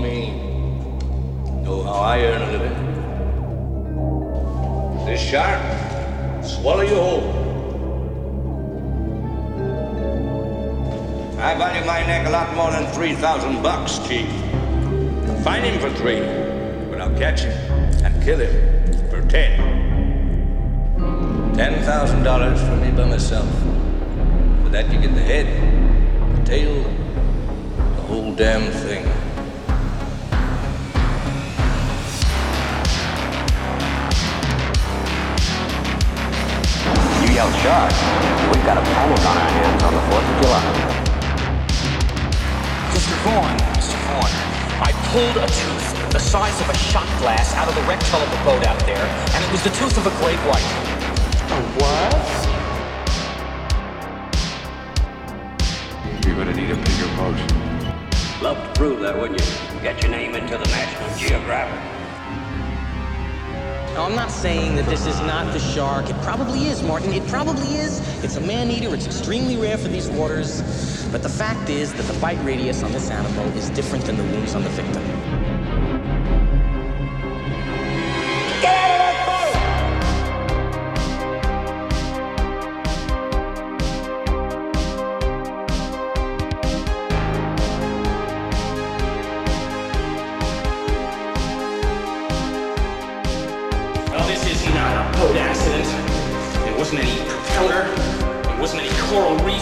me. Know how I earn a living. This shark, swallow you whole. I value my neck a lot more than 3,000 bucks, Chief. Find him for three, but I'll catch him and kill him for ten. Ten thousand dollars for me by myself. For that you get the head, the tail, the whole damn thing. You yell shark. We've got a panic on our hands on the 4th of July. Mr. Vaughn, Mr. Vaughn, I pulled a tooth the size of a shot glass out of the wrecked hull of the boat out there, and it was the tooth of a great white. A what? You're gonna need a bigger boat. Love to prove that, wouldn't you? Get your name into the National Geographic. Now, I'm not saying that this is not the shark. It probably is, Martin. It probably is. It's a man-eater. It's extremely rare for these waters. But the fact is that the bite radius on this animal is different than the wounds on the victim. Wasn't any propeller. it wasn't any coral reef.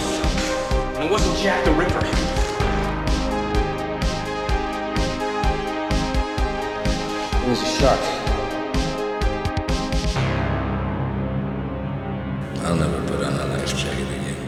And it wasn't Jack the Ripper. It was a shark. I'll never put on a nice jacket again.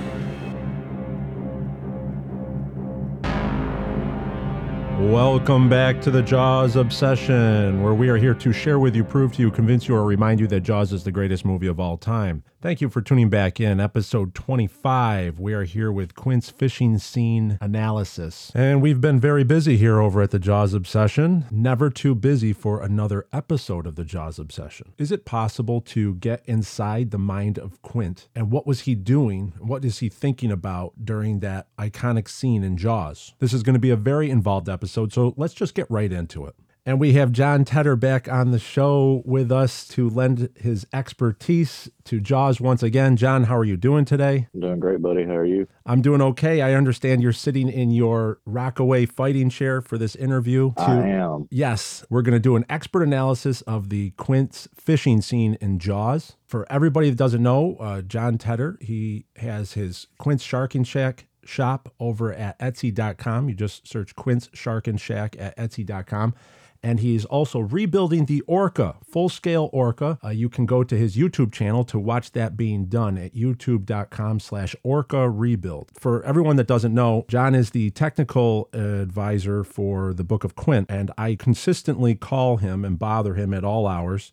Welcome back to the Jaws Obsession, where we are here to share with you, prove to you, convince you, or remind you that Jaws is the greatest movie of all time. Thank you for tuning back in. Episode 25. We are here with Quint's fishing scene analysis. And we've been very busy here over at the Jaws Obsession. Never too busy for another episode of the Jaws Obsession. Is it possible to get inside the mind of Quint? And what was he doing? What is he thinking about during that iconic scene in Jaws? This is going to be a very involved episode, so let's just get right into it. And we have Jon Tedder back on the show with us to lend his expertise to Jaws once again. Jon, how are you doing today? I'm doing great, buddy. How are you? I'm doing okay. I understand you're sitting in your Rockaway fighting chair for this interview. To, I am. Yes, we're going to do an expert analysis of the Quint's fishing scene in Jaws. For everybody that doesn't know, uh, Jon Tedder, he has his Quint's Sharkin' Shack shop over at Etsy.com. You just search Quint's and Shack at Etsy.com. And he's also rebuilding the Orca, full scale Orca. Uh, you can go to his YouTube channel to watch that being done at youtube.com slash Orca Rebuild. For everyone that doesn't know, Jon is the technical advisor for the Book of Quint, and I consistently call him and bother him at all hours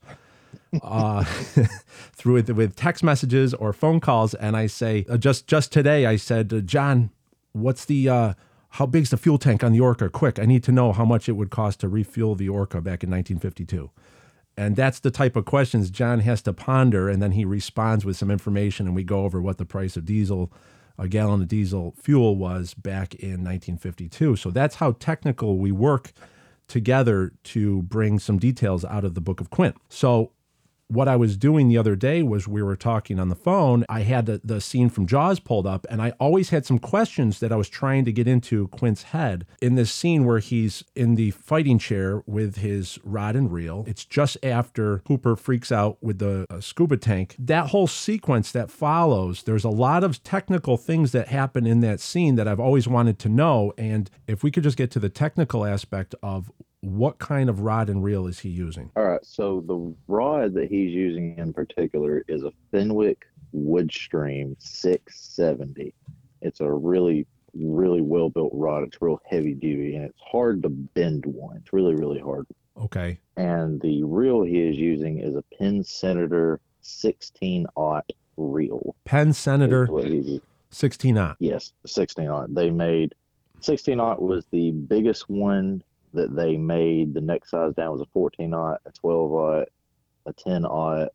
uh, through with, text messages or phone calls, and I say uh, just just today I said, uh, Jon, what's the uh, how big's the fuel tank on the Orca? Quick, I need to know how much it would cost to refuel the Orca back in 1952. And that's the type of questions Jon has to ponder, and then he responds with some information, and we go over what the price of diesel, a gallon of diesel fuel was back in 1952. So that's how technical we work together to bring some details out of the Book of Quint. So what I was doing the other day was we were talking on the phone. I had the, the scene from Jaws pulled up, and I always had some questions that I was trying to get into Quint's head in this scene where he's in the fighting chair with his rod and reel. It's just after Hooper freaks out with the uh, scuba tank. That whole sequence that follows, there's a lot of technical things that happen in that scene that I've always wanted to know. And if we could just get to the technical aspect of what kind of rod and reel is he using? All right. So the rod that he's using in particular is a Fenwick Woodstream 670. It's a really, really well built rod. It's real heavy duty and it's hard to bend one. It's really, really hard. Okay. And the reel he is using is a Penn Senator 16 aught reel. Penn Senator is 16 aught. Yes, 16 aught. They made 16 aught was the biggest one that they made. The next size down was a 14 aught, a 12 aught, a 10 aught,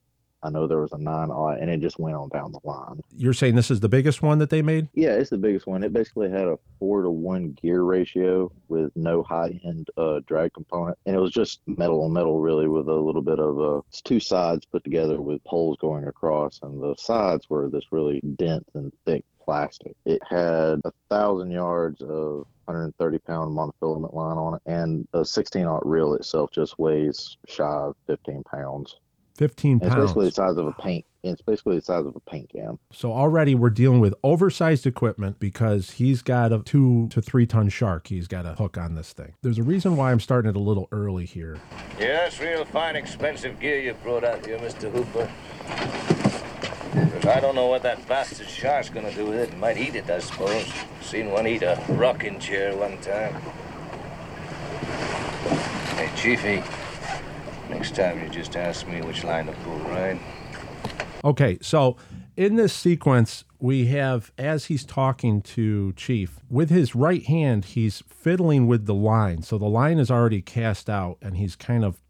I know there was a nine aught, and it just went on down the line. You're saying this is the biggest one that they made? Yeah, it's the biggest one. It basically had a four to one gear ratio with no high end uh, drag component, and it was just metal on metal, really, with a little bit of uh, it's two sides put together with poles going across, and the sides were this really dense and thick plastic. It had a thousand yards of 130 pound monofilament line on it, and the 16 aught reel itself just weighs shy of 15 pounds. 15 And it's basically the size of a paint. It's basically the size of a paint can. So already we're dealing with oversized equipment because he's got a two to three ton shark he's got a hook on this thing. There's a reason why I'm starting it a little early here. Yeah, that's real fine, expensive gear you brought out here, Mr. Hooper. I don't know what that bastard shark's gonna do with it. Might eat it, I suppose. Seen one eat a rocking chair one time. Hey, Chiefy, next time you just ask me which line to pull, right? Okay, so in this sequence, we have as he's talking to Chief, with his right hand, he's fiddling with the line. So the line is already cast out and he's kind of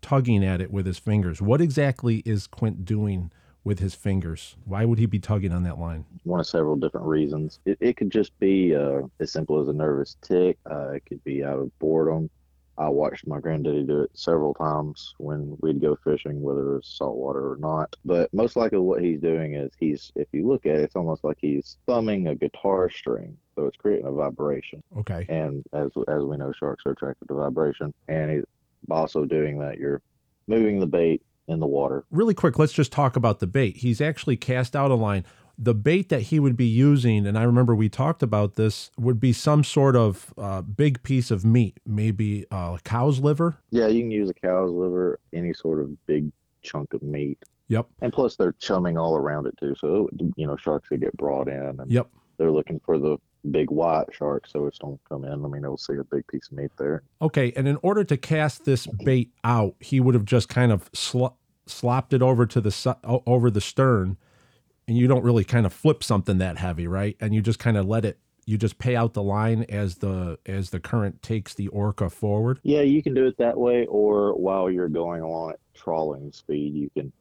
tugging at it with his fingers. What exactly is Quint doing with his fingers? Why would he be tugging on that line? one of several different reasons. It, it could just be uh, as simple as a nervous tick. Uh, it could be out of boredom. I watched my granddaddy do it several times when we'd go fishing, whether it was saltwater or not. But most likely, what he's doing is he's, if you look at it, it's almost like he's thumbing a guitar string. So it's creating a vibration. Okay. And as as we know, sharks are attracted to vibration. And he's also doing that. You're moving the bait in the water. Really quick, let's just talk about the bait. He's actually cast out a line. The bait that he would be using, and I remember we talked about this, would be some sort of uh, big piece of meat, maybe a cow's liver. Yeah, you can use a cow's liver, any sort of big chunk of meat. Yep. And plus, they're chumming all around it too. So you know, sharks that get brought in, and Yep. they're looking for the big white shark, so it's don't come in. I mean, they'll see a big piece of meat there. Okay, and in order to cast this bait out, he would have just kind of sl- slopped it over to the o- over the stern, and you don't really kind of flip something that heavy, right? And you just kind of let it. You just pay out the line as the as the current takes the orca forward. Yeah, you can do it that way, or while you're going along at trawling speed, you can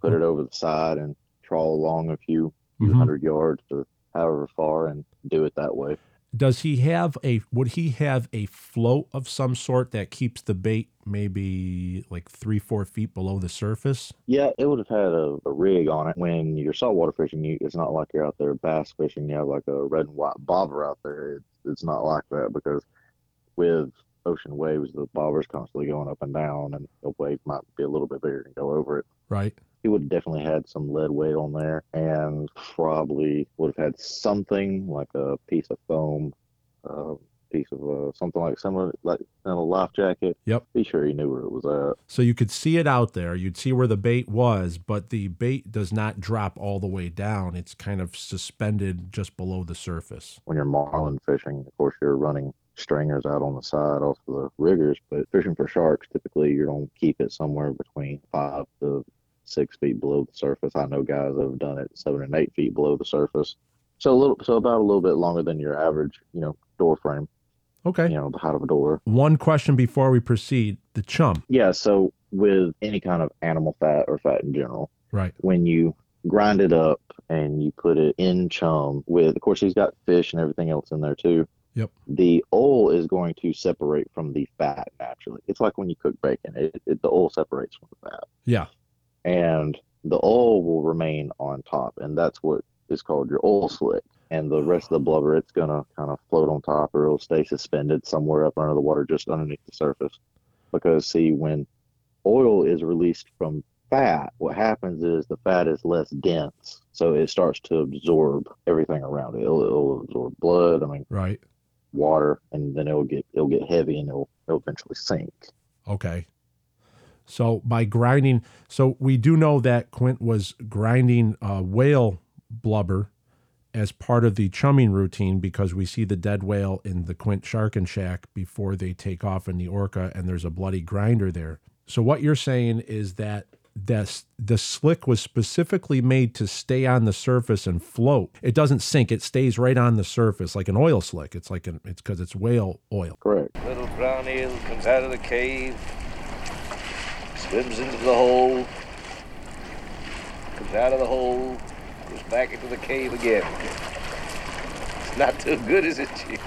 put it over the side and trawl along a few, Mhm. hundred yards or however far, and do it that way. Does he have a? Would he have a float of some sort that keeps the bait maybe like three four feet below the surface? Yeah, it would have had a, a rig on it. When you're saltwater fishing, you, it's not like you're out there bass fishing. You have like a red and white bobber out there. It's, it's not like that because with ocean waves, the bobber's constantly going up and down, and the wave might be a little bit bigger and go over it. Right. He would have definitely had some lead weight on there, and probably would have had something like a piece of foam, uh, piece of uh, something like similar like in a life jacket. Yep. Be sure he knew where it was at. So you could see it out there. You'd see where the bait was, but the bait does not drop all the way down. It's kind of suspended just below the surface. when you're marlin fishing, of course, you're running stringers out on the side off of the riggers. But fishing for sharks, typically you're going to keep it somewhere between five to six feet below the surface. I know guys that have done it seven and eight feet below the surface. So a little, so about a little bit longer than your average, you know, door frame. Okay. You know, the height of a door. One question before we proceed the chum. Yeah. So with any kind of animal fat or fat in general, Right. when you grind it up and you put it in chum with, of course, he's got fish and everything else in there too. Yep. The oil is going to separate from the fat naturally. It's like when you cook bacon, it, it, the oil separates from the fat, Yeah. And the oil will remain on top, and that's what is called your oil slick. And the rest of the blubber, it's gonna kind of float on top, or it'll stay suspended somewhere up under the water, just underneath the surface. Because see, when oil is released from fat, what happens is the fat is less dense, so it starts to absorb everything around it. It'll, it'll absorb blood, I mean, Right. water, and then it'll get it'll get heavy and it'll, it'll eventually sink. Okay. So by grinding, so we do know that Quint was grinding uh, whale blubber as part of the chumming routine because we see the dead whale in the Quint Sharkin' Shack before they take off in the orca, and there's a bloody grinder there. So what you're saying is that this the slick was specifically made to stay on the surface and float. It doesn't sink; it stays right on the surface like an oil slick. It's like an it's because it's whale oil. Correct. Little brown eel comes out of the cave, swims into the hole, comes out of the hole, goes back into the cave again. It's not too good, is it, Chief?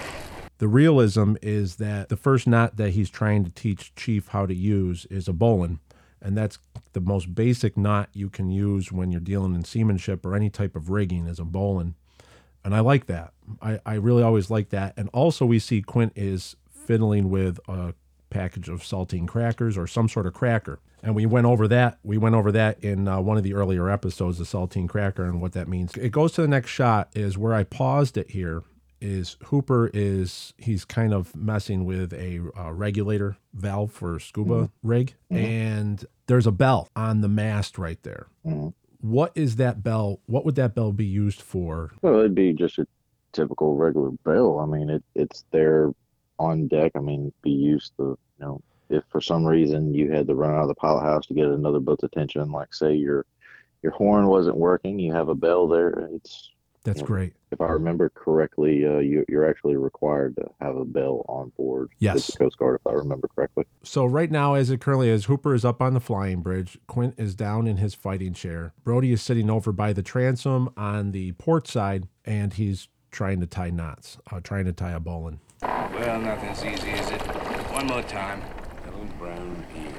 The realism is that the first knot that he's trying to teach Chief how to use is a bowline. And that's the most basic knot you can use when you're dealing in seamanship or any type of rigging is a bowline. And I like that. I, I really always like that. And also we see Quint is fiddling with a package of saltine crackers or some sort of cracker. And we went over that. We went over that in uh, one of the earlier episodes, the saltine cracker and what that means. It goes to the next shot is where I paused it here is Hooper is he's kind of messing with a uh, regulator valve for scuba rig, and there's a bell on the mast right there. Mhm. What is that bell? What would that bell be used for? Well, it'd be just a typical regular bell. I mean, it it's there on deck. I mean, be used to you know if for some reason you had to run out of the pilot house to get another boat's attention, like say your your horn wasn't working, you have a bell there. It's That's Yeah. great. if I remember correctly, uh, you, you're actually required to have a bell on board. with Yes. the Coast Guard, if I remember correctly. So right now, as it currently is, Hooper is up on the flying bridge. Quint is down in his fighting chair. Brody is sitting over by the transom on the port side, and he's trying to tie knots, uh, trying to tie a bowline. Well, nothing's easy, is it? One more time. Little brown eagle.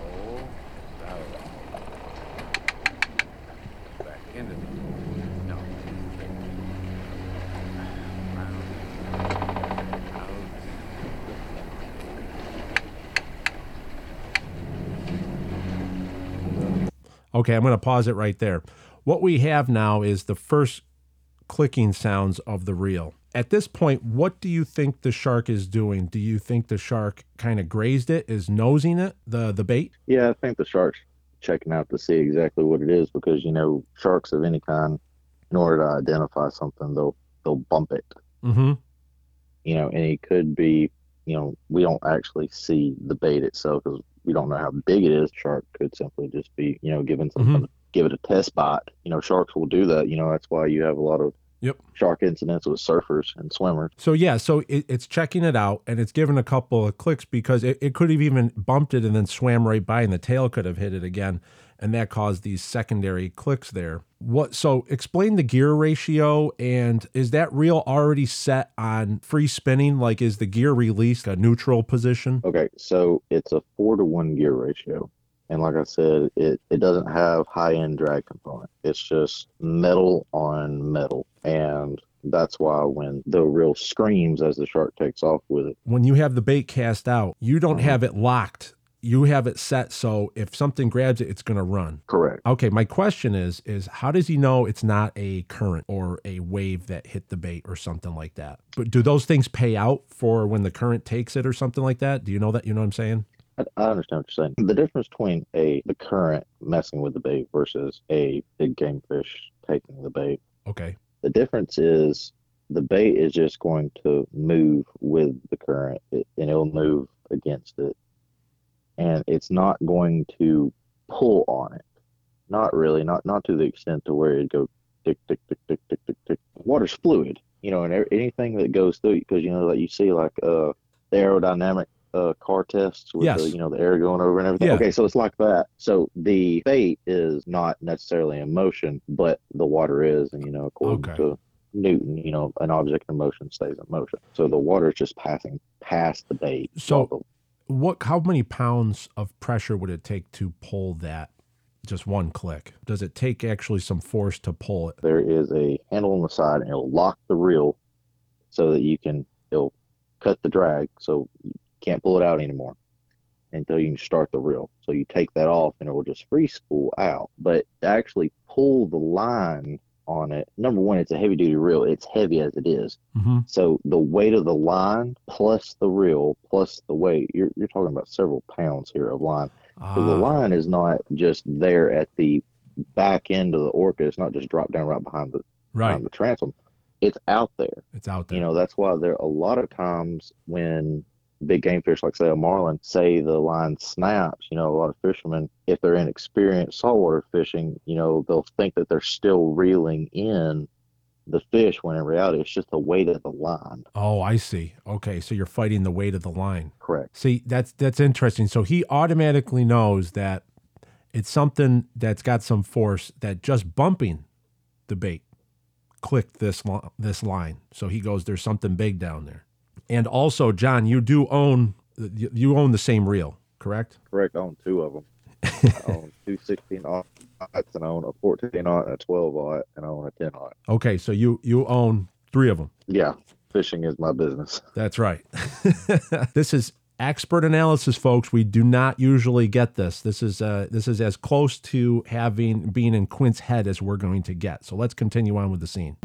Oh, Back into the. No. Out. Okay, I'm going to pause it right there. What we have now is the first clicking sounds of the reel. At this point, what do you think the shark is doing? Do you think the shark kind of grazed it, is nosing it, the the bait? Yeah, I think the shark's checking out to see exactly what it is because you know sharks of any kind, in order to identify something, they'll they'll bump it. Mm-hmm. You know, and it could be, you know, we don't actually see the bait itself because we don't know how big it is. Shark could simply just be, you know, given something, Mhm. give it a test bite. You know, sharks will do that. You know, that's why you have a lot of Yep. shark incidents with surfers and swimmers. So yeah, so it, it's checking it out and it's given a couple of clicks because it, it could have even bumped it and then swam right by and the tail could have hit it again and that caused these secondary clicks there. What so explain the gear ratio and is that reel already set on free spinning? Like is the gear released a neutral position? Okay, so it's a four to one gear ratio. And like I said, it, it doesn't have high end drag component. It's just metal on metal. And that's why when the reel screams as the shark takes off with it, When you have the bait cast out, you don't mm-hmm. have it locked. You have it set so if something grabs it, it's going to run. correct. Okay, my question is is how does he know it's not a current or a wave that hit the bait or something like that? But do those things pay out for when the current takes it or something like that? Do you know that? You know what I'm saying? I, I understand what you're saying. The difference between a the current messing with the bait versus a big game fish taking the bait Okay. The difference is the bait is just going to move with the current it, and it'll move against it. And it's not going to pull on it. Not really, not not to the extent to where it'd go tick, tick, tick, tick, tick, tick, tick. Water's fluid, you know, and anything that goes through, because, you know, like you see like uh, the aerodynamic uh, car tests with Yes. the, you know, the air going over and everything. Yeah. Okay, so it's like that. So the bait is not necessarily in motion, but the water is, and, you know, according Okay. to Newton, you know, an object in motion stays in motion. So the water is just passing past the bait. So- What how many pounds of pressure would it take to pull that just one click? Does it take actually some force to pull it? there is a handle on the side and it'll lock the reel so that you can it'll cut the drag so can't pull it out anymore until you can start the reel so you take that off and it will just free spool out but to actually pull the line on it number one it's a heavy duty reel it's heavy as it is Mm-hmm. so the weight of the line plus the reel plus the weight you're, you're talking about several pounds here of line Ah. the line is not just there at the back end of the orca. It's not just dropped down right behind the right. behind the transom. It's out there. It's out there. You know, that's why there are a lot of times when big game fish like say a marlin say the line snaps, you know, a lot of fishermen, if they're inexperienced saltwater fishing, you know, they'll think that they're still reeling in the fish when in reality it's just the weight of the line. Oh, I see. Okay, so you're fighting the weight of the line. Correct. See, that's that's interesting. So he automatically knows that it's something that's got some force that just bumping the bait clicked this this line. So he goes, "There's something big down there." And also, Jon, you do own you own the same reel, correct? Correct. I own two of them. I own two 16 aughts and I own a 14 aught and a 12 aught and I own a 10 aught. Okay, so you you own three of them. Yeah, fishing is my business. That's right. this is expert analysis, folks. We do not usually get this. This is uh, this is as close to having being in Quint's head as we're going to get. So let's continue on with the scene.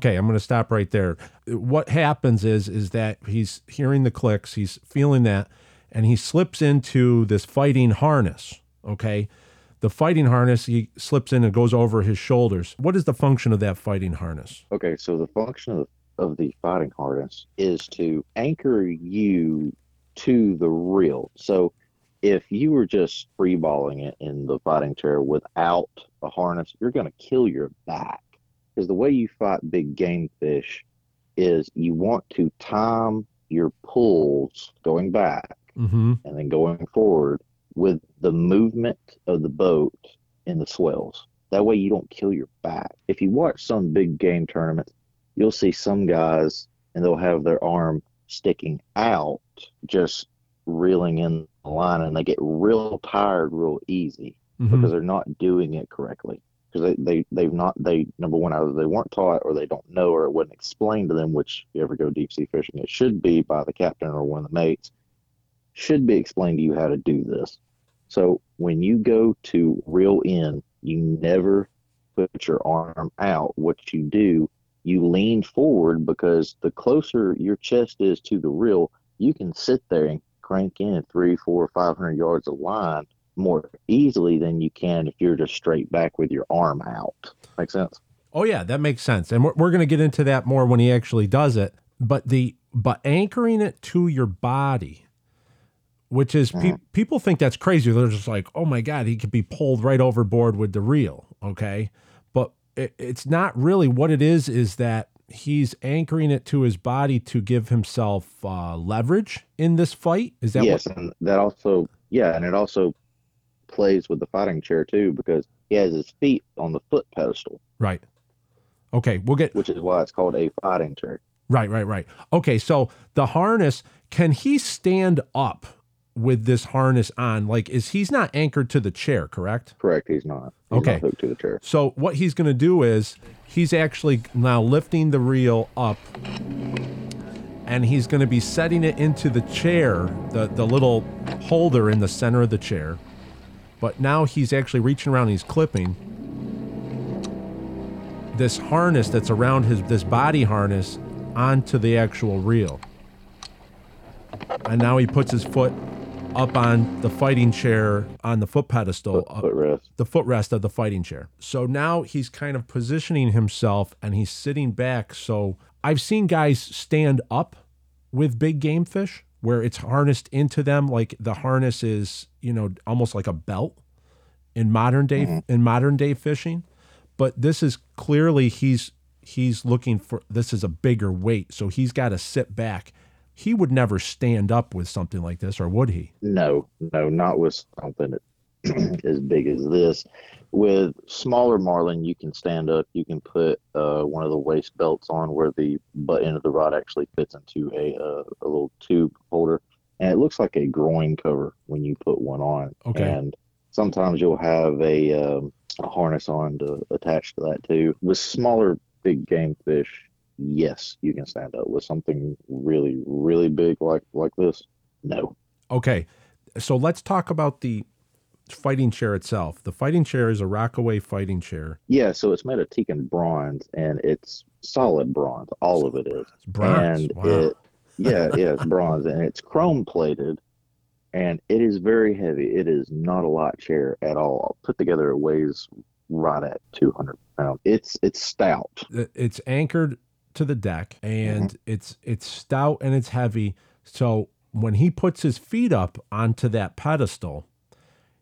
Okay, I'm going to stop right there. What happens is is that he's hearing the clicks, he's feeling that, and he slips into this fighting harness. Okay, the fighting harness he slips in and goes over his shoulders. What is the function of that fighting harness? Okay, so the function of, of the fighting harness is to anchor you to the reel. So if you were just freeballing it in the fighting chair without a harness, you're going to kill your back. Because the way you fight big game fish is you want to time your pulls going back Mm-hmm. and then going forward with the movement of the boat in the swells. That way you don't kill your back. If you watch some big game tournaments, you'll see some guys and they'll have their arm sticking out, just reeling in the line, and they get real tired real easy Mm-hmm. because they're not doing it correctly. Because they, they, they've not, they, number one, either they weren't taught or they don't know or it wasn't explained to them, which if you ever go deep sea fishing, it should be by the captain or one of the mates, should be explained to you how to do this. So when you go to reel in, you never put your arm out. What you do, you lean forward because the closer your chest is to the reel, you can sit there and crank in three, four, five hundred yards of line more easily than you can if you're just straight back with your arm out. Make sense? Oh yeah, that makes sense, and we're, we're going to get into that more when he actually does it. But the but anchoring it to your body, which is pe- people think that's crazy. They're just like, oh my god, he could be pulled right overboard with the reel. Okay, but it, it's not really what it is. Is that he's anchoring it to his body to give himself uh, leverage in this fight? Is that yes, what? and that also, yeah, and it also plays with the fighting chair too because he has his feet on the foot pedestal, Right. Okay, we'll get which is why it's called a fighting chair. Right, right, right. Okay, so the harness, can he stand up with this harness on? Like, is he's not anchored to the chair, correct? Correct, he's not. He's Okay. not hooked to the chair. So what he's going to do is he's actually now lifting the reel up, and he's going to be setting it into the chair, the the little holder in the center of the chair. But now he's actually reaching around, and he's clipping this harness that's around his this body harness onto the actual reel. And now he puts his foot up on the fighting chair on the foot pedestal, Foot, up- footrest. the footrest of the fighting chair. So now he's kind of positioning himself and he's sitting back. So I've seen guys stand up with big game fish where it's harnessed into them like the harness is, you know, almost like a belt in modern day mm-hmm. in modern day fishing. But this is clearly he's he's looking for this is a bigger weight. So he's got to sit back. He would never stand up with something like this, or would he? No, no, not with something as big as this. With smaller marlin, you can stand up. You can put uh, one of the waist belts on where the butt end of the rod actually fits into a uh, a little tube holder, and it looks like a groin cover when you put one on. Okay. And sometimes you'll have a, um, a harness on to attach to that too. With smaller big game fish, yes, you can stand up. With something really, really big like like this, no. Okay, so let's talk about the fighting chair itself. The fighting chair is a Rockaway fighting chair. Yeah, so it's made of teak and bronze, and it's solid bronze. All of it is. It's bronze. And wow. it, yeah, yeah, it's bronze, and it's chrome plated. and it is very heavy. It is not a light chair at all. Put together, it weighs right at 200 pounds. It's it's stout. It's anchored to the deck and mm-hmm. it's it's stout and it's heavy. So when he puts his feet up onto that pedestal,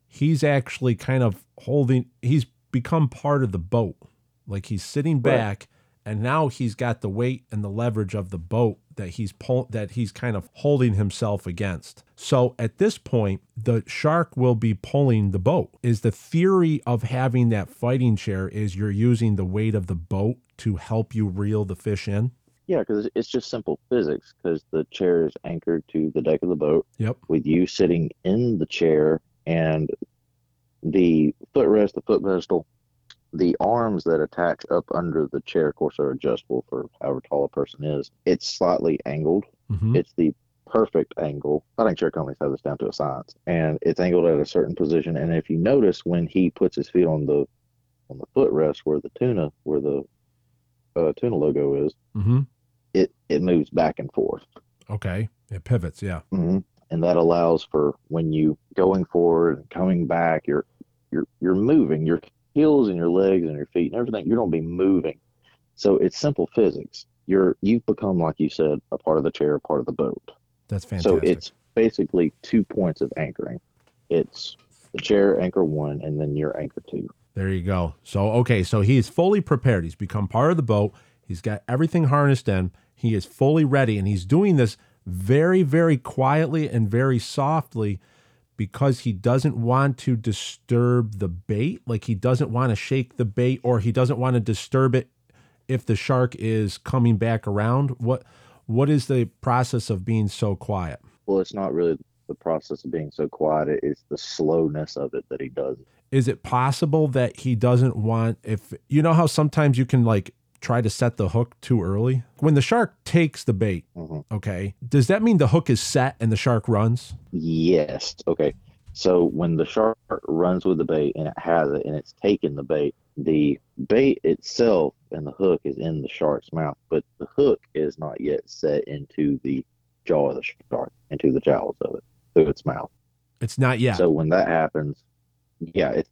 he's actually kind of holding he's become part of the boat. Like he's sitting back and now he's got the weight and the leverage of the boat that he's pull, that he's kind of holding himself against. So at this point, the shark will be pulling the boat. Is the theory of having that fighting chair is you're using the weight of the boat to help you reel the fish in? Yeah, because it's just simple physics. Because the chair is anchored to the deck of the boat, Yep. with you sitting in the chair, and the footrest, the foot pedestal, the arms that attach up under the chair, of course, are adjustable for however tall a person is. It's slightly angled. Mhm. It's the perfect angle. I think chair companies have this down to a science, and it's angled at a certain position. And if you notice, when he puts his feet on the on the footrest where the tuna, where the uh, tuna logo is, Mhm. it it moves back and forth. Okay. It pivots, yeah. hmm And that allows for when you going forward and coming back, you're you're you're moving your heels and your legs and your feet and everything. You're gonna be moving. So it's simple physics. You're you've become like you said a part of the chair, a part of the boat. That's fantastic. So it's basically two points of anchoring. It's the chair anchor one, and then your anchor two. There you go. So, okay, so he is fully prepared. He's become part of the boat. He's got everything harnessed in. He is fully ready, and he's doing this very, very quietly and very softly because he doesn't want to disturb the bait. Like he doesn't want to shake the bait or he doesn't want to disturb it if the shark is coming back around. What what is the process of being so quiet? Well, it's not really the process of being so quiet. It's the slowness of it that he does. is it possible that he doesn't want if you know how sometimes you can like try to set the hook too early when the shark takes the bait Mhm. okay does that mean the hook is set and the shark runs Yes. Okay. So when the shark runs with the bait and it has it and it's taken the bait, the bait itself and the hook is in the shark's mouth, but the hook is not yet set into the jaw of the shark, into the jaws of it, through its mouth. it's not yet So when that happens, yeah, it's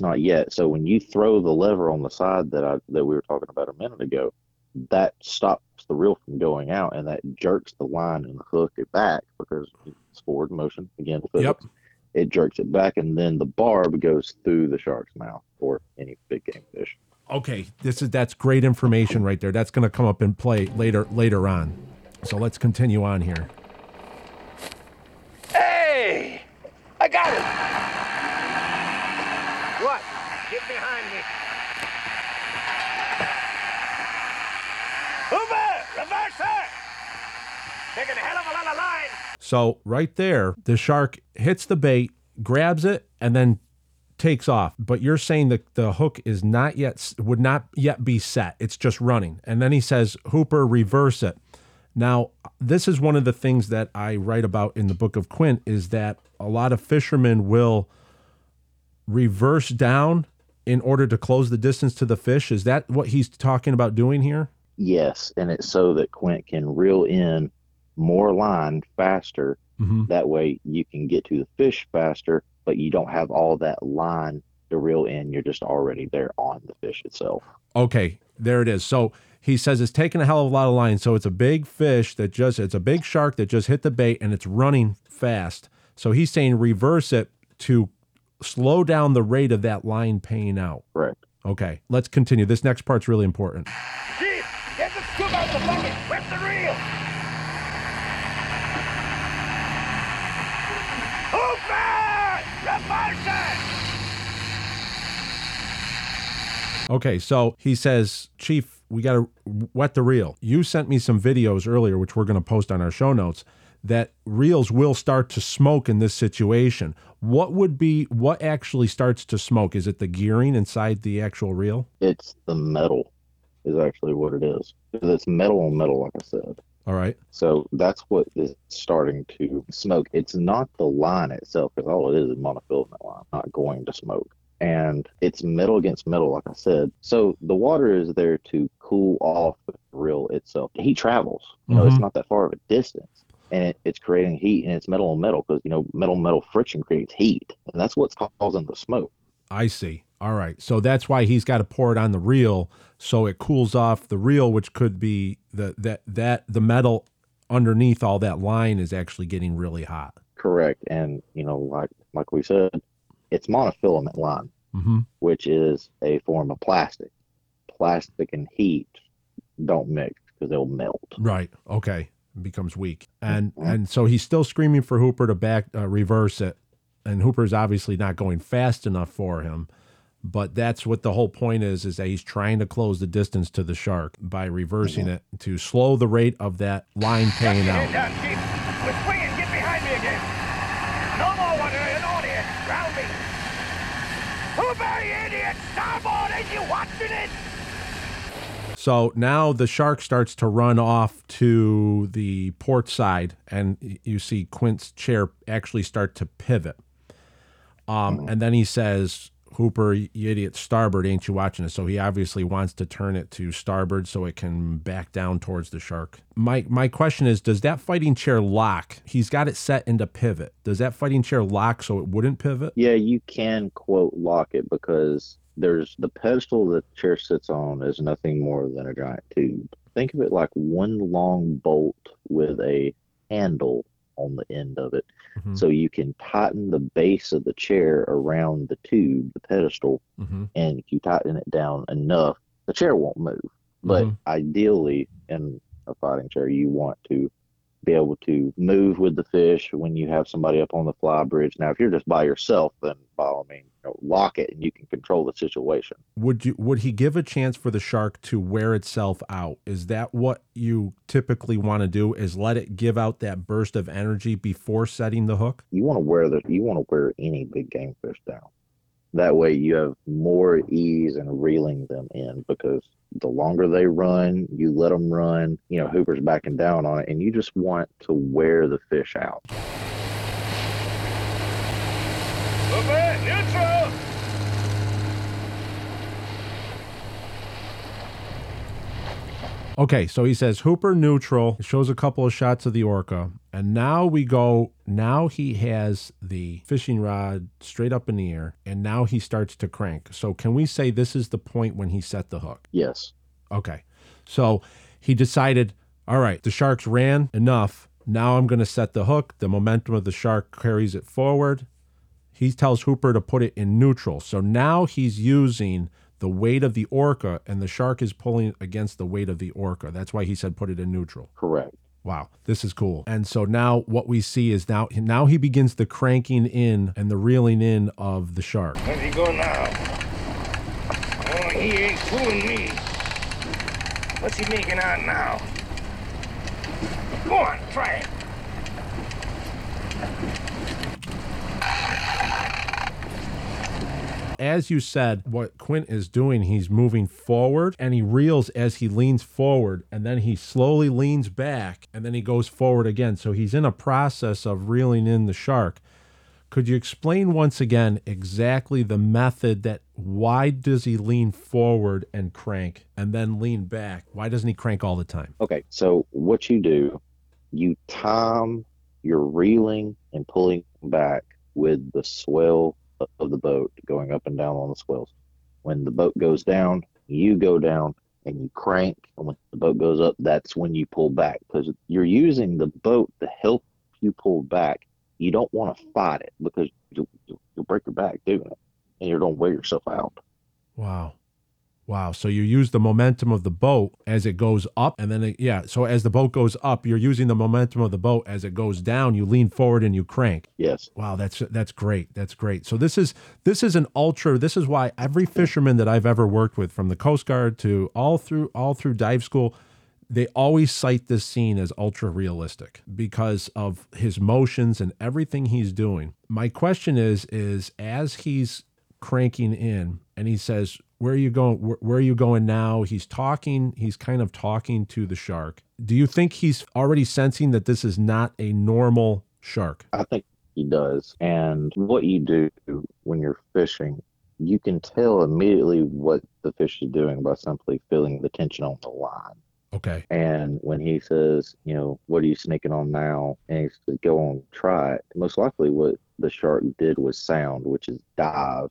not yet. So when you throw the lever on the side that I that we were talking about a minute ago, that stops the reel from going out and that jerks the line and the hook it back because it's forward motion again. Yep. physics. It jerks it back and then the barb goes through the shark's mouth or any big game fish. okay this is that's great information right there that's going to come up in play later later on so let's continue on here Hey! I got it! What? Get behind me. Hooper! Reverse her! Taking a hell of a lot of line. so right there the shark hits the bait grabs it and then takes off. But you're saying that the hook is not yet would not yet be set. It's just running. And then he says hooper reverse it. Now this is one of the things that i write about in the book of quint is that a lot of fishermen will reverse down in order to close the distance to the fish. Is that what he's talking about doing here? Yes, and it's so that Quint can reel in more line faster mm-hmm. That way you can get to the fish faster, but you don't have all that line to reel in. You're just already there on the fish itself. Okay, there it is. So he says it's taking a hell of a lot of line. So it's a big fish that just it's a big shark that just hit the bait and it's running fast. So he's saying reverse it to slow down the rate of that line paying out. Correct. Okay, let's continue. This next part's really important. Chief, get the scoop out the bucket. Whip the reel. Hooper! Reverse her! Okay, so he says, Chief, we got to wet the reel. You sent me some videos earlier, which we're going to post on our show notes, that reels will start to smoke in this situation. What would be, what actually starts to smoke? Is it the gearing inside the actual reel? It's the metal, is actually what it is. It's metal on metal, like I said. All right. So that's what is starting to smoke. It's not the line itself, because all it is is monofilament line, not going to smoke. And it's metal against metal, like I said. So the water is there to cool off the reel itself. He travels. You know, it's Mhm. not that far of a distance. and it, it's creating heat and it's metal on metal because you know metal metal friction creates heat and that's what's causing the smoke I see. All right. So that's why he's got to pour it on the reel so it cools off the reel, which could be the that that the metal underneath all that line is actually getting really hot. correct and you know like like we said it's monofilament line Mm-hmm. which is a form of plastic plastic and heat don't mix because they'll melt Right. Okay. It becomes weak, and Mhm. and so he's still screaming for Hooper to back uh, reverse it, and Hooper's obviously not going fast enough for him. But that's what the whole point is: is that he's trying to close the distance to the shark by reversing it to slow the rate of that line paying out. down, Chief. We're swinging. Get behind me again. No more water in audience. Round me. Hooper, you idiot! Starboard, ain't you watching it? So now the shark starts to run off to the port side, and you see Quint's chair actually start to pivot. Um, and then he says, Hooper, you idiot, starboard, ain't you watching it? So he obviously wants to turn it to starboard so it can back down towards the shark. My my question is, does that fighting chair lock? He's got it set into pivot. Does that fighting chair lock so it wouldn't pivot? yeah you can quote lock it because there's the pedestal the chair sits on is nothing more than a giant tube think of it like one long bolt with a handle on the end of it Mhm. so you can tighten the base of the chair around the tube the pedestal Mm-hmm. and if you tighten it down enough, the chair won't move. But Mhm. ideally, in a fighting chair, you want to be able to move with the fish when you have somebody up on the fly bridge. Now, if you're just by yourself, then by all means, you know, lock it and you can control the situation. would you would he give a chance for the shark to wear itself out is that what you typically want to do is let it give out that burst of energy before setting the hook You want to wear the you want to wear any big game fish down. That way, you have more ease in reeling them in because the longer they run, you let them run. You know, Hooper's backing down on it, and you just want to wear the fish out. Hooper, neutral. Okay so he says hooper neutral shows a couple of shots of the orca and now we go now he has the fishing rod straight up in the air and now he starts to crank so can we say this is the point when he set the hook Yes. Okay. So he decided, all right, the sharks ran enough. Now I'm going to set the hook. The momentum of the shark carries it forward. He tells Hooper to put it in neutral. So now he's using the weight of the orca, and the shark is pulling against the weight of the orca. That's why he said put it in neutral. Correct. Wow, this is cool. And so now what we see is now now he begins the cranking in and the reeling in of the shark. Where's he going now? Oh, he ain't fooling me. What's he making out now? Go on, try it. As you said, what Quint is doing, he's moving forward and he reels as he leans forward and then he slowly leans back and then he goes forward again. So he's in a process of reeling in the shark. Could you explain once again exactly the method that why does he lean forward and crank and then lean back? Why doesn't he crank all the time? Okay, so what you do, you time your reeling and pulling back with the swell of the boat going up and down on the swells. When the boat goes down, you go down and you crank, and when the boat goes up, that's when you pull back because you're using the boat to help you pull back. You don't want to fight it because you'll, you'll break your back doing it, and you're going to wear yourself out. Wow. Wow. So you use the momentum of the boat as it goes up. And then, it, yeah. So as the boat goes up, you're using the momentum of the boat. As it goes down, you lean forward and you crank. Yes, Wow, that's that's great. That's great. So this is this is an ultra. This is why every fisherman that I've ever worked with, from the Coast Guard to all through all through dive school, they always cite this scene as ultra realistic because of his motions and everything he's doing. My question is is as he's cranking in and he says, "Where are you going? Where, where are you going now?" He's talking. He's kind of talking to the shark. Do you think he's already sensing that this is not a normal shark? I think he does. And what you do when you're fishing, you can tell immediately what the fish is doing by simply feeling the tension on the line. Okay. And when he says, you know, what are you sneaking on now? And he says, go on, try it. Most likely what the shark did was sound, which is dive.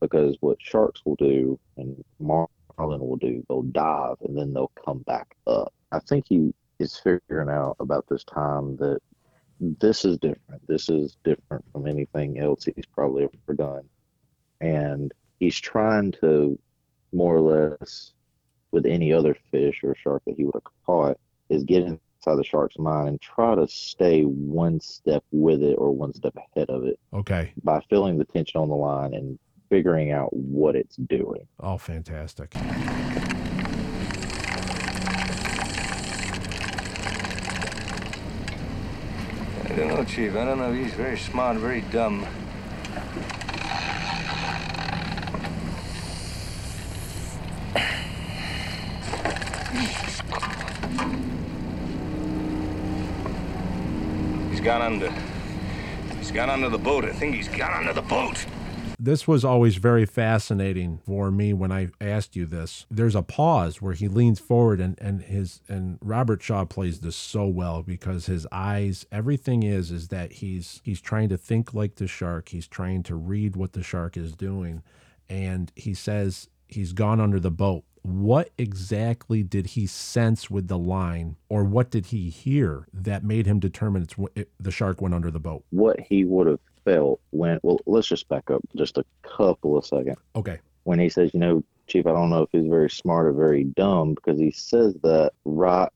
Because what sharks will do and marlin will do, they'll dive and then they'll come back up. I think he is figuring out about this time that this is different. This is different from anything else he's probably ever done. And he's trying to more or less with any other fish or shark that he would have caught is get inside the shark's mind and try to stay one step with it or one step ahead of it Okay. by feeling the tension on the line and figuring out what it's doing. Oh, fantastic. I don't know, Chief. I don't know if he's very smart, very dumb. He's gone under. He's gone under the boat. I think he's gone under the boat. This was always very fascinating for me when I asked you this. There's a pause where he leans forward and, and his and Robert Shaw plays this so well because his eyes, everything is is that he's he's trying to think like the shark. He's trying to read what the shark is doing. And he says he's gone under the boat. What exactly did he sense with the line, or what did he hear that made him determine it's it, the shark went under the boat? What he would have felt when, well, let's just back up just a couple of seconds. Okay, When he says, you know, Chief, I don't know if he's very smart or very dumb because he says that right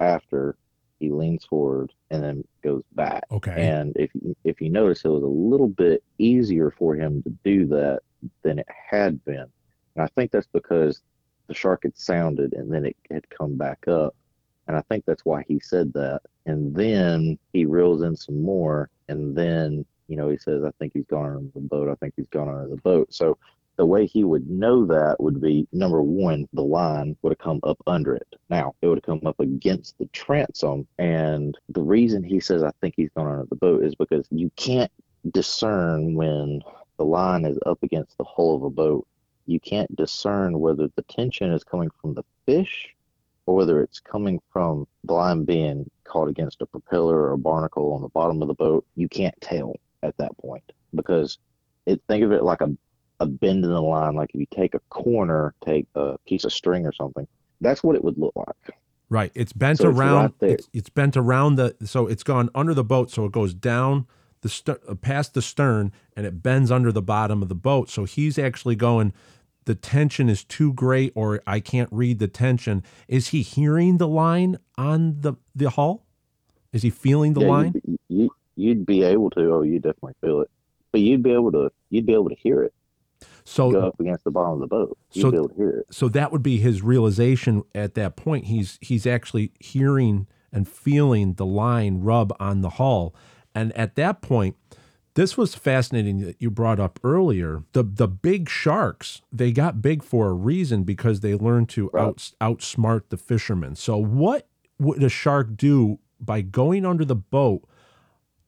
after he leans forward and then goes back. okay, And if you- if you notice, it was a little bit easier for him to do that than it had been. And I think that's because the shark had sounded and then it had come back up. And I think that's why he said that. And then he reels in some more. And then, you know, he says, I think he's gone under the boat. I think he's gone under the boat. So the way he would know that would be number one, the line would have come up under it. Now, it would have come up against the transom. And the reason he says, I think he's gone under the boat is because you can't discern when the line is up against the hull of a boat. You can't discern whether the tension is coming from the fish or whether it's coming from the line being caught against a propeller or a barnacle on the bottom of the boat. You can't tell at that point because it, think of it like a a bend in the line. Like if you take a corner, take a piece of string or something, that's what it would look like. Right. It's bent So it's around. right there. it's, it's bent around the. So it's gone under the boat. So it goes down the st- uh, past the stern, and it bends under the bottom of the boat. So he's actually going. The tension is too great, or I can't read the tension. Is he hearing the line on the the hull? Is he feeling the Yeah, line? You'd, be able to. Oh, you definitely feel it, but you'd be able to. You'd be able to hear it So go up against the bottom of the boat. You'd So- be able to hear it. so that would be his realization at that point. He's he's actually hearing and feeling the line rub on the hull, and at that point, this was fascinating that you brought up earlier. The the big sharks they got big for a reason because they learned to Right. out outsmart the fishermen. So what would a shark do by going under the boat?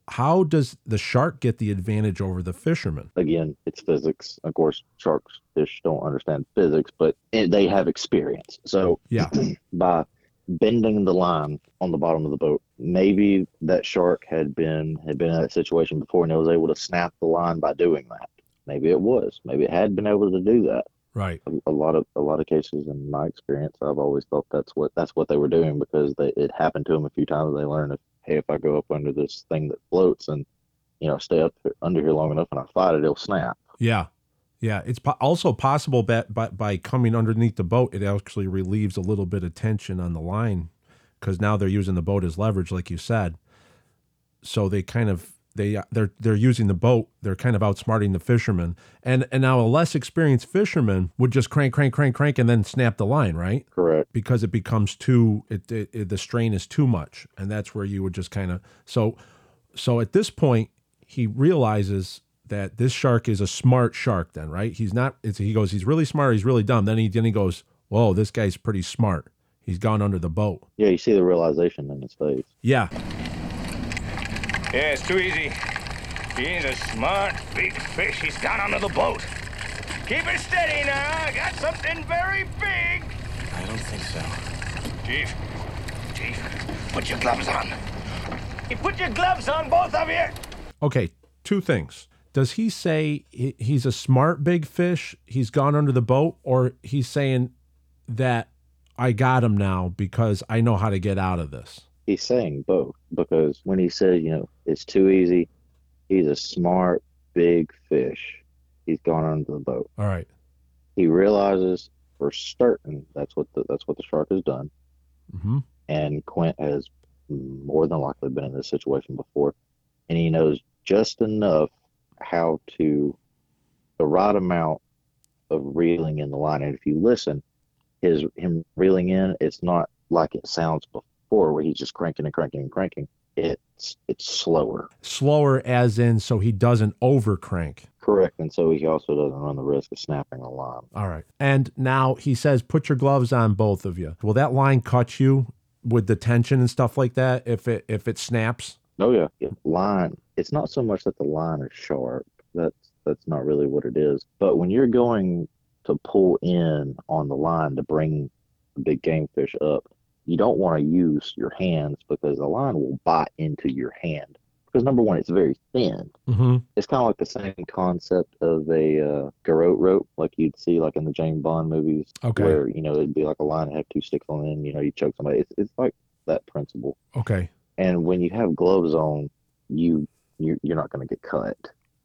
How does the shark get the advantage over the fisherman? Again, it's physics. Of course, sharks, fish don't understand physics, but it, they have experience. So Yeah. by bending the line on the bottom of the boat. Maybe that shark had been had been in that situation before and it was able to snap the line by doing that. Maybe it was. Maybe it had been able to do that. Right. A, a lot of a lot of cases in my experience, I've always thought that's what that's what they were doing because they, it happened to them a few times. They learned if hey, if I go up under this thing that floats and you know stay up under here long enough and I fight it, it'll snap. Yeah. Yeah, it's po- also possible that by, by coming underneath the boat, it actually relieves a little bit of tension on the line because now they're using the boat as leverage, like you said. So they kind of they uh, they're they're using the boat. They're kind of outsmarting the fishermen, and and now a less experienced fisherman would just crank, crank, crank, crank, and then snap the line, right? Correct. because it becomes too it, it, it- the strain is too much and that's where you would just kind of so so at this point he realizes that this shark is a smart shark then right he's not it's, he goes he's really smart he's really dumb then he then he goes whoa this guy's pretty smart he's gone under the boat Yeah, you see the realization in his face. yeah Yeah, it's too easy. He's a smart, big fish. He's got under the boat. Keep it steady now. I got something very big. I don't think so. Chief. Chief, put your gloves on. You put your gloves on, both of you. Okay, two things. Does he say he's a smart big fish? He's gone under the boat, or he's saying that I got him now because I know how to get out of this? He's saying both because when he says, you know, it's too easy, he's a smart, big fish. He's gone under the boat. All right. He realizes for certain that's what the, that's what the shark has done. hmm and Quint has more than likely been in this situation before, and he knows just enough how to the right amount of reeling in the line. And if you listen, his him reeling in, it's not like it sounds before, where he's just cranking and cranking and cranking. It's it's slower, Slower, as in, so he doesn't over crank. correct, and so he also doesn't run the risk of snapping the line. All right. And now he says, put your gloves on, both of you. Will that line cut you with the tension and stuff like that if it if it snaps? Oh yeah, yeah. line. It's not so much that the line is sharp. That's that's not really what it is. But when you're going to pull in on the line to bring the big game fish up, you don't want to use your hands because the line will bite into your hand. Because number one, it's very thin. Mm-hmm. It's kind of like the same concept of a uh, garrote rope, like you'd see like in the James Bond movies, Okay. where you know it'd be like a line that have two sticks on it, you know you choke somebody. It's it's like that principle Okay. and when you have gloves on, you you're, you're not going to get cut.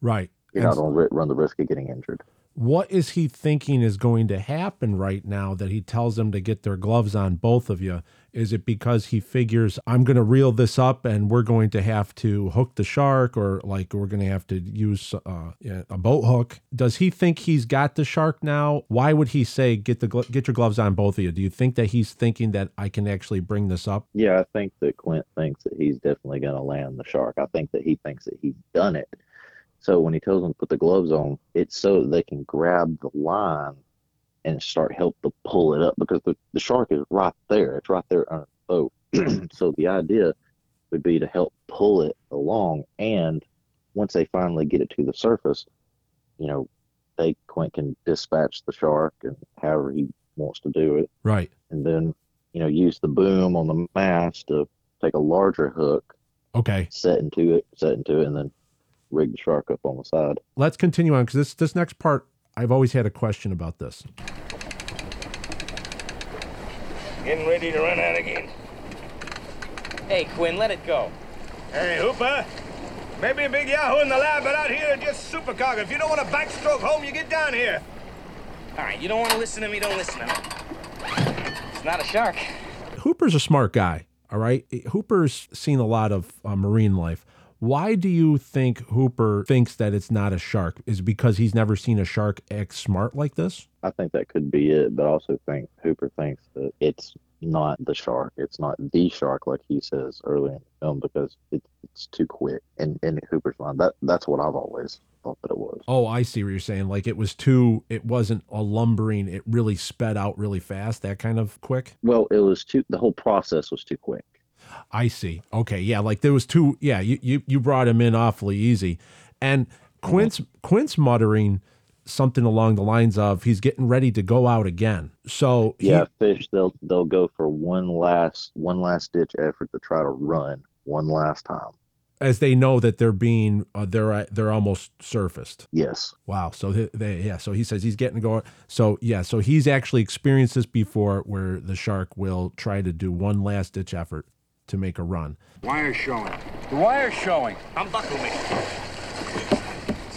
Right. You're And not going to run the risk of getting injured. What is he thinking is going to happen right now that he tells them to get their gloves on both of you? Is it because he figures i'm going to reel this up and we're going to have to hook the shark or like we're going to have to use uh, a boat hook? Does he think he's got the shark now? Why would he say get the get your gloves on both of you. Do you think that he's thinking that i can actually bring this up? Yeah, I think that Quint thinks that he's definitely going to land the shark. I think that he thinks that he's done it. So when he tells them to put the gloves on, it's so they can grab the line and start help to pull it up because the, the shark is right there. It's right there on the boat. so the idea would be to help pull it along and once they finally get it to the surface, you know, they Quint can dispatch the shark and however he wants to do it right and then you know use the boom on the mast to take a larger hook okay set into it set into it and then rig the shark up on the side let's continue on because this this next part i've always had a question about this Getting ready to run out again. Hey, Quint, let it go. Hey, Hooper. Maybe a big yahoo in the lab, but out here just supercargo. If you don't want to backstroke home, you get down here. All right, you don't want to listen to me, don't listen to me. It's not a shark. Hooper's a smart guy, all right? Hooper's seen a lot of uh, marine life. Why do you think Hooper thinks that it's not a shark? Is it because he's never seen a shark act smart like this? i think that could be it but I also think hooper thinks that it's not the shark it's not the shark like he says early in the film because it, it's too quick and in hooper's mind that that's what i've always thought that it was Oh, I see what you're saying. Like it was too, it wasn't a lumbering, it really sped out really fast, that kind of quick. well it was too the whole process was too quick I see. Okay, yeah, like there was two. Yeah, you you, you brought him in awfully easy, and Quint's Quint's muttering something along the lines of he's getting ready to go out again. So he, yeah fish they'll they'll go for one last one last ditch effort to try to run one last time as they know that they're being uh, they're uh, they're almost surfaced. yes Wow. So they, they yeah. So he says he's getting going. So yeah. So he's actually experienced this before, where the shark will try to do one last ditch effort to make a run. Wire showing. The wire's showing. Unbuckle me.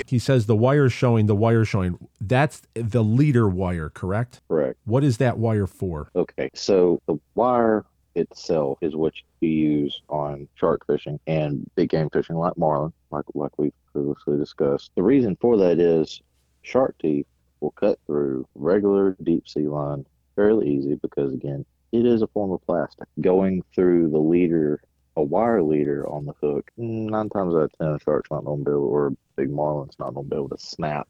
He says the wire showing, the wire showing. That's the leader wire, correct? correct What is that wire for? Okay, so the wire itself is what you use on shark fishing and big game fishing like marlin, like like we've previously discussed. The reason for that is shark teeth will cut through regular deep sea line fairly easy because again, it is a form of plastic. Going through the leader a wire leader on the hook, nine times out of ten a shark's not gonna be able or a big marlin's not gonna be able to snap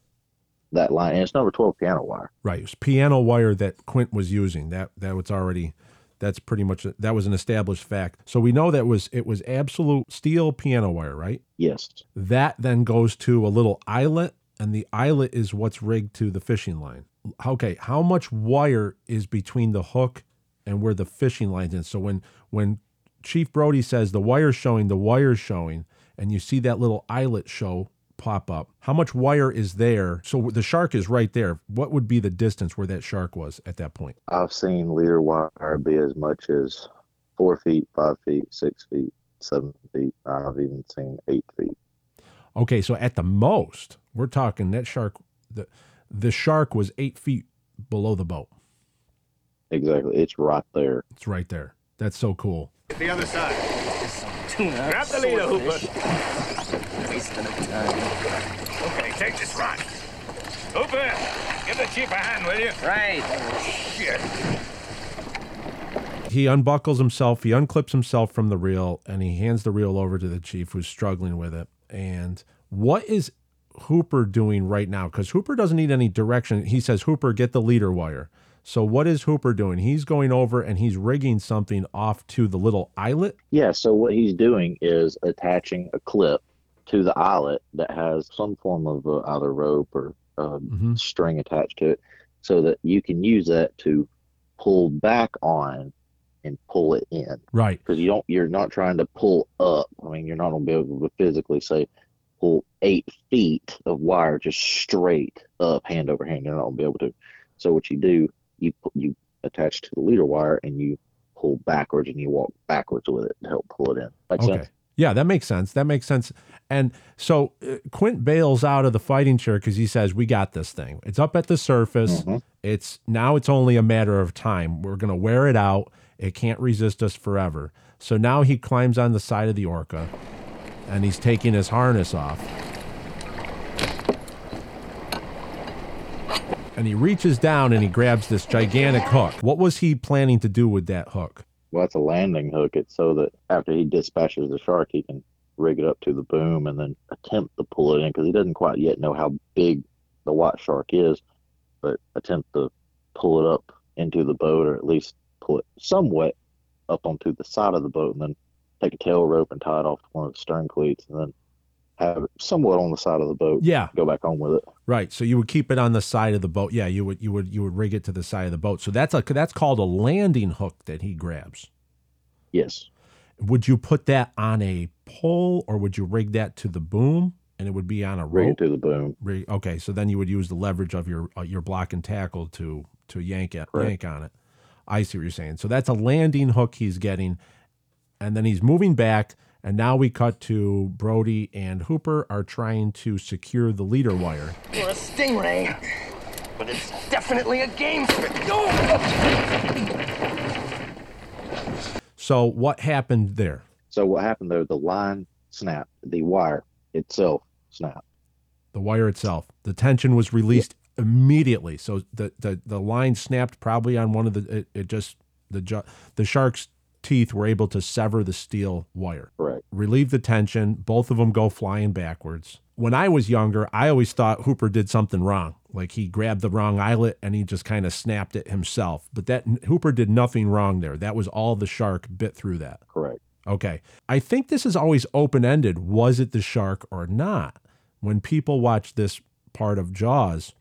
that line. And it's number twelve piano wire. Right. It was piano wire that Quint was using. That that was already that's pretty much that was an established fact. So we know that was it was absolute steel piano wire, right? Yes. That then goes to a little eyelet, and the eyelet is what's rigged to the fishing line. Okay, how much wire is between the hook and where the fishing lines in. So when when Chief Brody says the wire's showing, the wire's showing, and you see that little eyelet show pop up. How much wire is there? So the shark is right there. What would be the distance where that shark was at that point? I've seen leader wire be as much as four feet, five feet, six feet, seven feet. I've even seen eight feet. Okay, so at the most, we're talking that shark. The the shark was eight feet below the boat. Exactly. It's right there. It's right there. That's so cool. The other side. Tuna, Grab the leader, Hooper. swordfish. Wasting of time. Okay, take this rod. Hooper, give the chief a hand, will you? Right. Shit. He unbuckles himself, he unclips himself from the reel, and he hands the reel over to the chief who's struggling with it. And what is Hooper doing right now? Because Hooper doesn't need any direction. He says, Hooper, get the leader wire. So what is Hooper doing? He's going over and he's rigging something off to the little eyelet. Yeah, so what he's doing is attaching a clip to the eyelet that has some form of uh, either rope or uh, Mhm. string attached to it so that you can use that to pull back on and pull it in Right. because you don't you're not trying to pull up i mean you're not going to be able to physically say pull eight feet of wire just straight up hand over hand you're not going to be able to so what you do you you attach to the leader wire and you pull backwards and you walk backwards with it to help pull it in Make Okay. sense? Yeah, that makes sense. That makes sense. And so uh, Quint bails out of the fighting chair because he says, "We got this thing. It's up at the surface. Mhm. It's now. It's only a matter of time. We're gonna wear it out. It can't resist us forever." So now he climbs on the side of the orca, and he's taking his harness off. And he reaches down and he grabs this gigantic hook. What was he planning to do with that hook? well it's a landing hook it's so that after he dispatches the shark he can rig it up to the boom and then attempt to pull it in because he doesn't quite yet know how big the white shark is but attempt to pull it up into the boat or at least pull it somewhat up onto the side of the boat and then take a tail rope and tie it off to one of the stern cleats and then have it somewhat on the side of the boat Yeah, go back on with it Right. So you would keep it on the side of the boat. Yeah, you would you would you would rig it to the side of the boat. So that's a that's called a landing hook that he grabs. yes Would you put that on a pole or would you rig that to the boom and it would be on a rig rope? to the boom Rig- okay, so then you would use the leverage of your uh, your block and tackle to to yank it yank on it. I see what you're saying. So that's a landing hook he's getting, and then he's moving back. And now we cut to Brody and Hooper are trying to secure the leader wire. You're a stingray, but it's definitely a game fish. So what happened there? so what happened there the line snapped the wire itself snapped the wire itself. The tension was released immediately. So the, the, the line snapped probably on one of the it, it just the the shark's teeth were able to sever the steel wire. correct Relieve the tension. Both of them go flying backwards. When I was younger, I always thought Hooper did something wrong. Like he grabbed the wrong eyelet and he just kind of snapped it himself. But that Hooper did nothing wrong there. That was all the shark bit through that. correct Okay. I think this is always open ended. Was it the shark or not? When people watch this part of Jaws,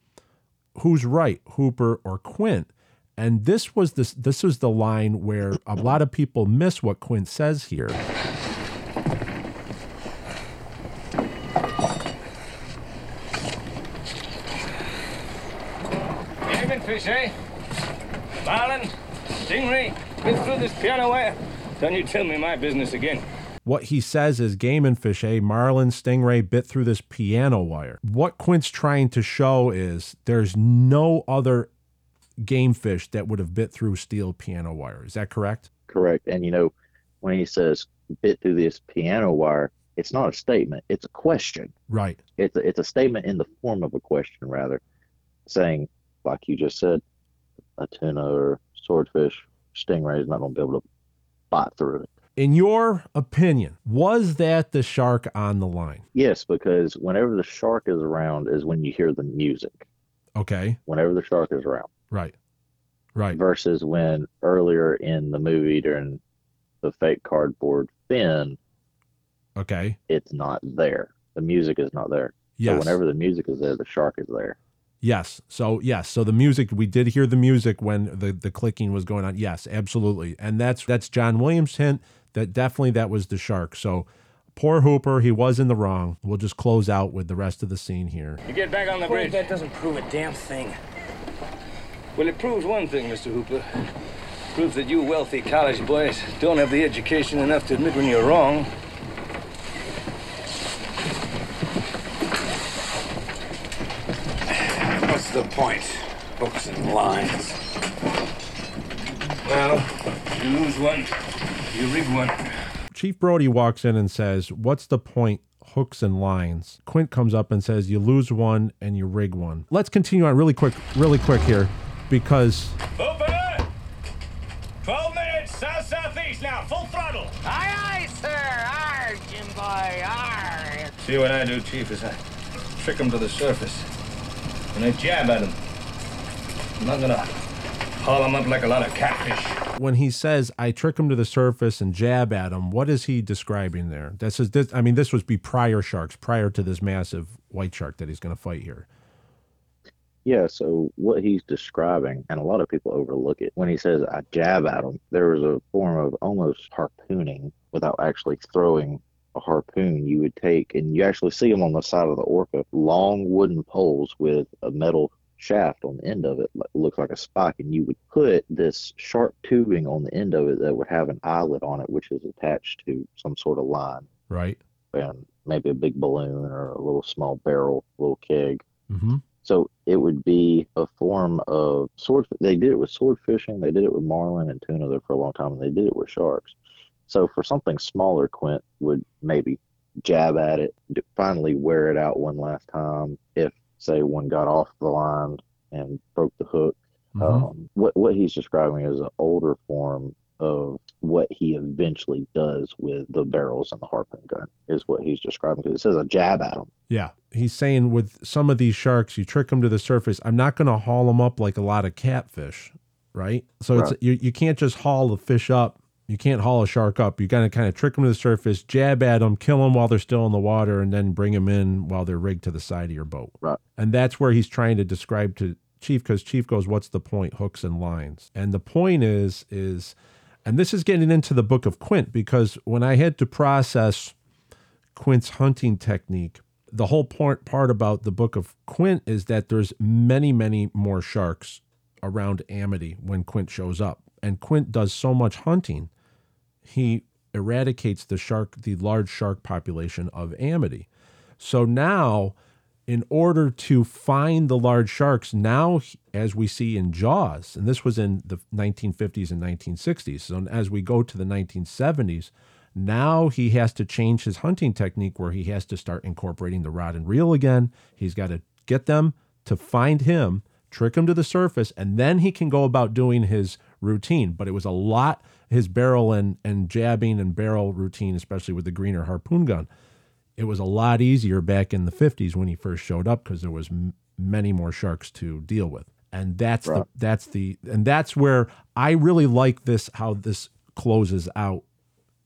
who's right, Hooper or Quint? And this was this this was the line where a lot of people miss what Quint says here. Game fish, eh? Marlin, stingray, get through this piano wire. Don't you tell me my business again. What he says is game and fish, eh? Marlin Stingray bit through this piano wire. What Quint's trying to show is there's no other game fish that would have bit through steel piano wire. Is that correct? Correct. And you know, when he says bit through this piano wire, it's not a statement, it's a question. Right. It's a, it's a statement in the form of a question, rather, saying, like you just said, a tuna or swordfish, stingray is not going to be able to bite through it. In your opinion, was that the shark on the line? Yes, because whenever the shark is around is when you hear the music. Okay. Whenever the shark is around, Right. Right. versus when earlier in the movie during the fake cardboard fin, Okay. it's not there. The music is not there. Yes. So whenever the music is there, the shark is there. Yes. So yes. So the music we did hear the music when the the clicking was going on. Yes, absolutely. And that's that's John Williams' hint that definitely that was the shark. So poor Hooper, he was in the wrong. We'll just close out with the rest of the scene here. You get back on the Well, bridge. that doesn't prove a damn thing. Well, it proves one thing, Mr. Hooper. Proves that you wealthy college boys don't have the education enough to admit when you're wrong. What's the point? Hooks and lines. Well, you lose one, you rig one. Chief Brody walks in and says, "What's the point?" Hooks and lines. Quint comes up and says, "You lose one and you rig one." Let's continue on really quick, really quick here, because Hooper! 12 minutes, south southeast now, full throttle. Aye, aye, sir. Arr, Jim boy, arr. See what I do, Chief, is I trick them to the surface. And I jab at them. I'm not gonna haul them up like a lot of catfish. when he says I trick him to the surface and jab at him, what is he describing there? This is this. I mean, this was be prior sharks, prior to this massive white shark that he's going to fight here. Yeah, so what he's describing, and a lot of people overlook it, when he says I jab at him, there was a form of almost harpooning without actually throwing a harpoon. You would take, and you actually see them on the side of the orca, long wooden poles with a metal shaft on the end of it, like, looks like a spike, and you would put this sharp tubing on the end of it that would have an eyelet on it, which is attached to some sort of line, Right. and maybe a big balloon or a little small barrel, little keg. Mm-hmm. So it would be a form of sword. They did it with sword fishing. They did it with marlin and tuna there for a long time, and they did it with sharks. So for something smaller, Quint would maybe jab at it, finally wear it out one last time. If say one got off the line and broke the hook, Mhm. um, what what he's describing is an older form of what he eventually does with the barrels and the harpoon gun is what he's describing because it says a jab at him. Yeah, he's saying with some of these sharks, you trick them to the surface. I'm not going to haul them up like a lot of catfish, right? So it's you you can't just haul the fish up. You can't haul a shark up. You got to kind of trick them to the surface, jab at them, kill them while they're still in the water, and then bring them in while they're rigged to the side of your boat. Right. And that's where he's trying to describe to Chief because Chief goes, "What's the point? Hooks and lines." And the point is is, and this is getting into the book of Quint because when I had to process Quint's hunting technique. The whole part part about the book of Quint is that there's many, many more sharks around Amity when Quint shows up. And Quint does so much hunting, he eradicates the shark, the large shark population of Amity. So now, in order to find the large sharks, now as we see in Jaws, and this was in the 1950s and 1960s. So as we go to the 1970s, now he has to change his hunting technique where he has to start incorporating the rod and reel again. He's got to get them to find him, trick him to the surface, and then he can go about doing his routine. But it was a lot, his barrel and, and jabbing and barrel routine, especially with the greener harpoon gun. It was a lot easier back in the 50s when he first showed up because there was m- many more sharks to deal with. And that's the that's the and that's where I really like this how this closes out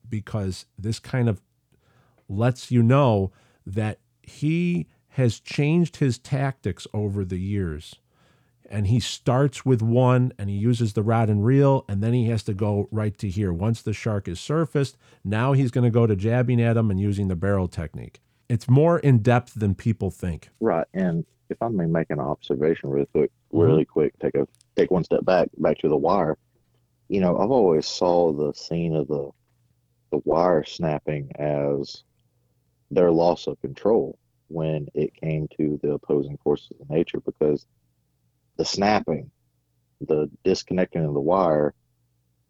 because this kind of lets you know that he has changed his tactics over the years. And he starts with one and he uses the rod and reel, and then he has to go right to here. Once the shark is surfaced, now he's going to go to jabbing at him and using the barrel technique. It's more in depth than people think. Right. And if I may make an observation really quick, mm-hmm. really quick, take a take one step back, back to the wire. You know, I've always saw the scene of the the wire snapping as their loss of control when it came to the opposing forces of nature because the snapping, the disconnecting of the wire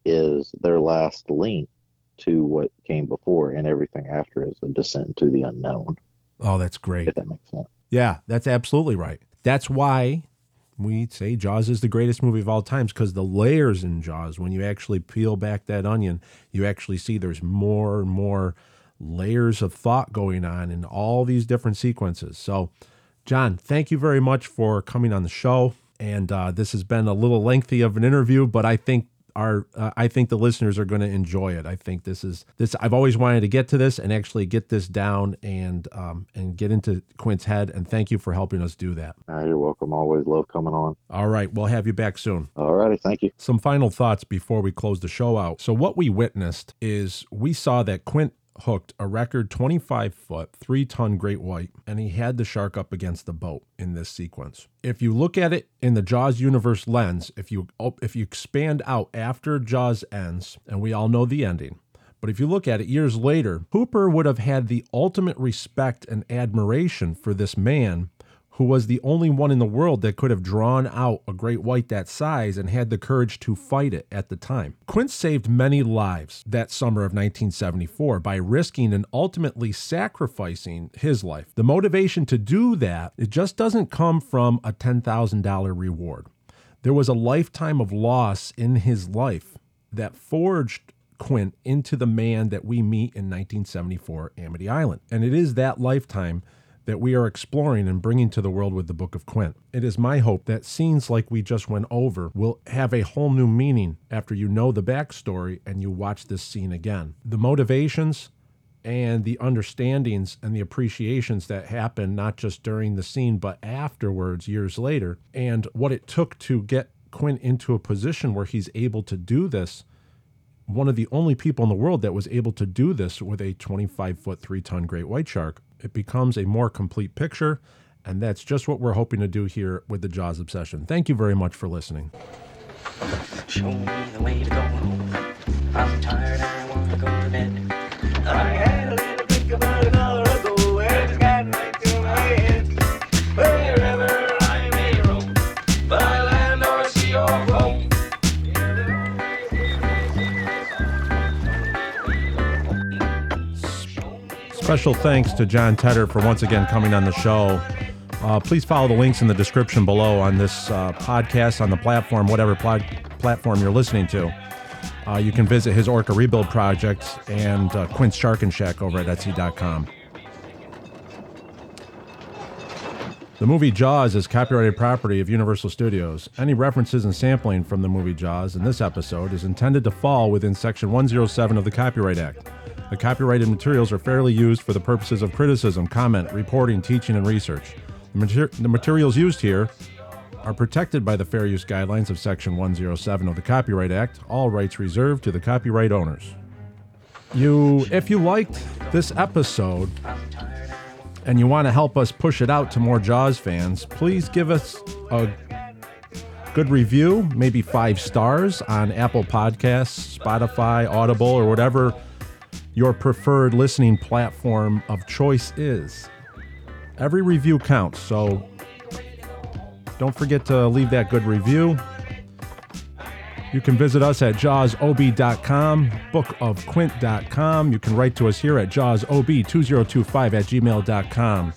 is their last link to what came before and everything after is a descent to the unknown, Oh, that's great. if that makes sense. Yeah, that's absolutely right. That's why we say Jaws is the greatest movie of all times because the layers in Jaws, when you actually peel back that onion, you actually see there's more and more layers of thought going on in all these different sequences. So, Jon, thank you very much for coming on the show. And uh, this has been a little lengthy of an interview, but I think our uh, I think the listeners are going to enjoy it. I think this is this. I've always wanted to get to this and actually get this down and um, and get into Quint's head. And thank you for helping us do that. Uh, you're welcome. Always love coming on. All right, we'll have you back soon. All righty. Thank you. Some final thoughts before we close the show out. So, what we witnessed is we saw that Quint hooked a record 25 foot, three ton great white, and he had the shark up against the boat in this sequence. If you look at it in the Jaws universe lens, if you if you expand out after Jaws ends, and we all know the ending, but if you look at it years later, Hooper would have had the ultimate respect and admiration for this man who was the only one in the world that could have drawn out a great white that size and had the courage to fight it at the time. Quint saved many lives that summer of 1974 by risking and ultimately sacrificing his life. The motivation to do that, it just doesn't come from a $10,000 reward. There was a lifetime of loss in his life that forged Quint into the man that we meet in 1974 Amity Island. And it is that lifetime that we are exploring and bringing to the world with the Book of Quint. It is my hope that scenes like we just went over will have a whole new meaning after you know the backstory and you watch this scene again. The motivations and the understandings and the appreciations that happen not just during the scene but afterwards years later and what it took to get Quint into a position where he's able to do this one of the only people in the world that was able to do this with a 25 foot, three ton great white shark. It becomes a more complete picture, and that's just what we're hoping to do here with the Jaws Obsession. Thank you very much for listening. Show me the way to go home. I'm tired, I want to go to bed. Special thanks to Jon Tedder for once again coming on the show. Uh, please follow the links in the description below on this uh, podcast, on the platform, whatever pla- platform you're listening to. Uh, you can visit his Orca Rebuild project and uh, Quint's Sharkin' Shack over at Etsy.com. The movie Jaws is copyrighted property of Universal Studios. Any references and sampling from the movie Jaws in this episode is intended to fall within Section 107 of the Copyright Act. The copyrighted materials are fairly used for the purposes of criticism, comment, reporting, teaching, and research. The, mater- the materials used here are protected by the fair use guidelines of Section 107 of the Copyright Act, all rights reserved to the copyright owners. You, if you liked this episode and you want to help us push it out to more Jaws fans, please give us a good review, maybe five stars on Apple Podcasts, Spotify, Audible, or whatever your preferred listening platform of choice is. Every review counts, so don't forget to leave that good review. You can visit us at jawsob.com, bookofquint.com. You can write to us here at jawsob2025 at gmail.com.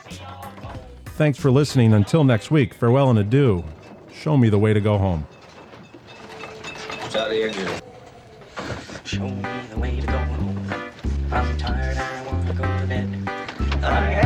Thanks for listening. Until next week, farewell and adieu. Show me the way to go home. Show me the way to go home. I'm tired, I wanna go to bed. I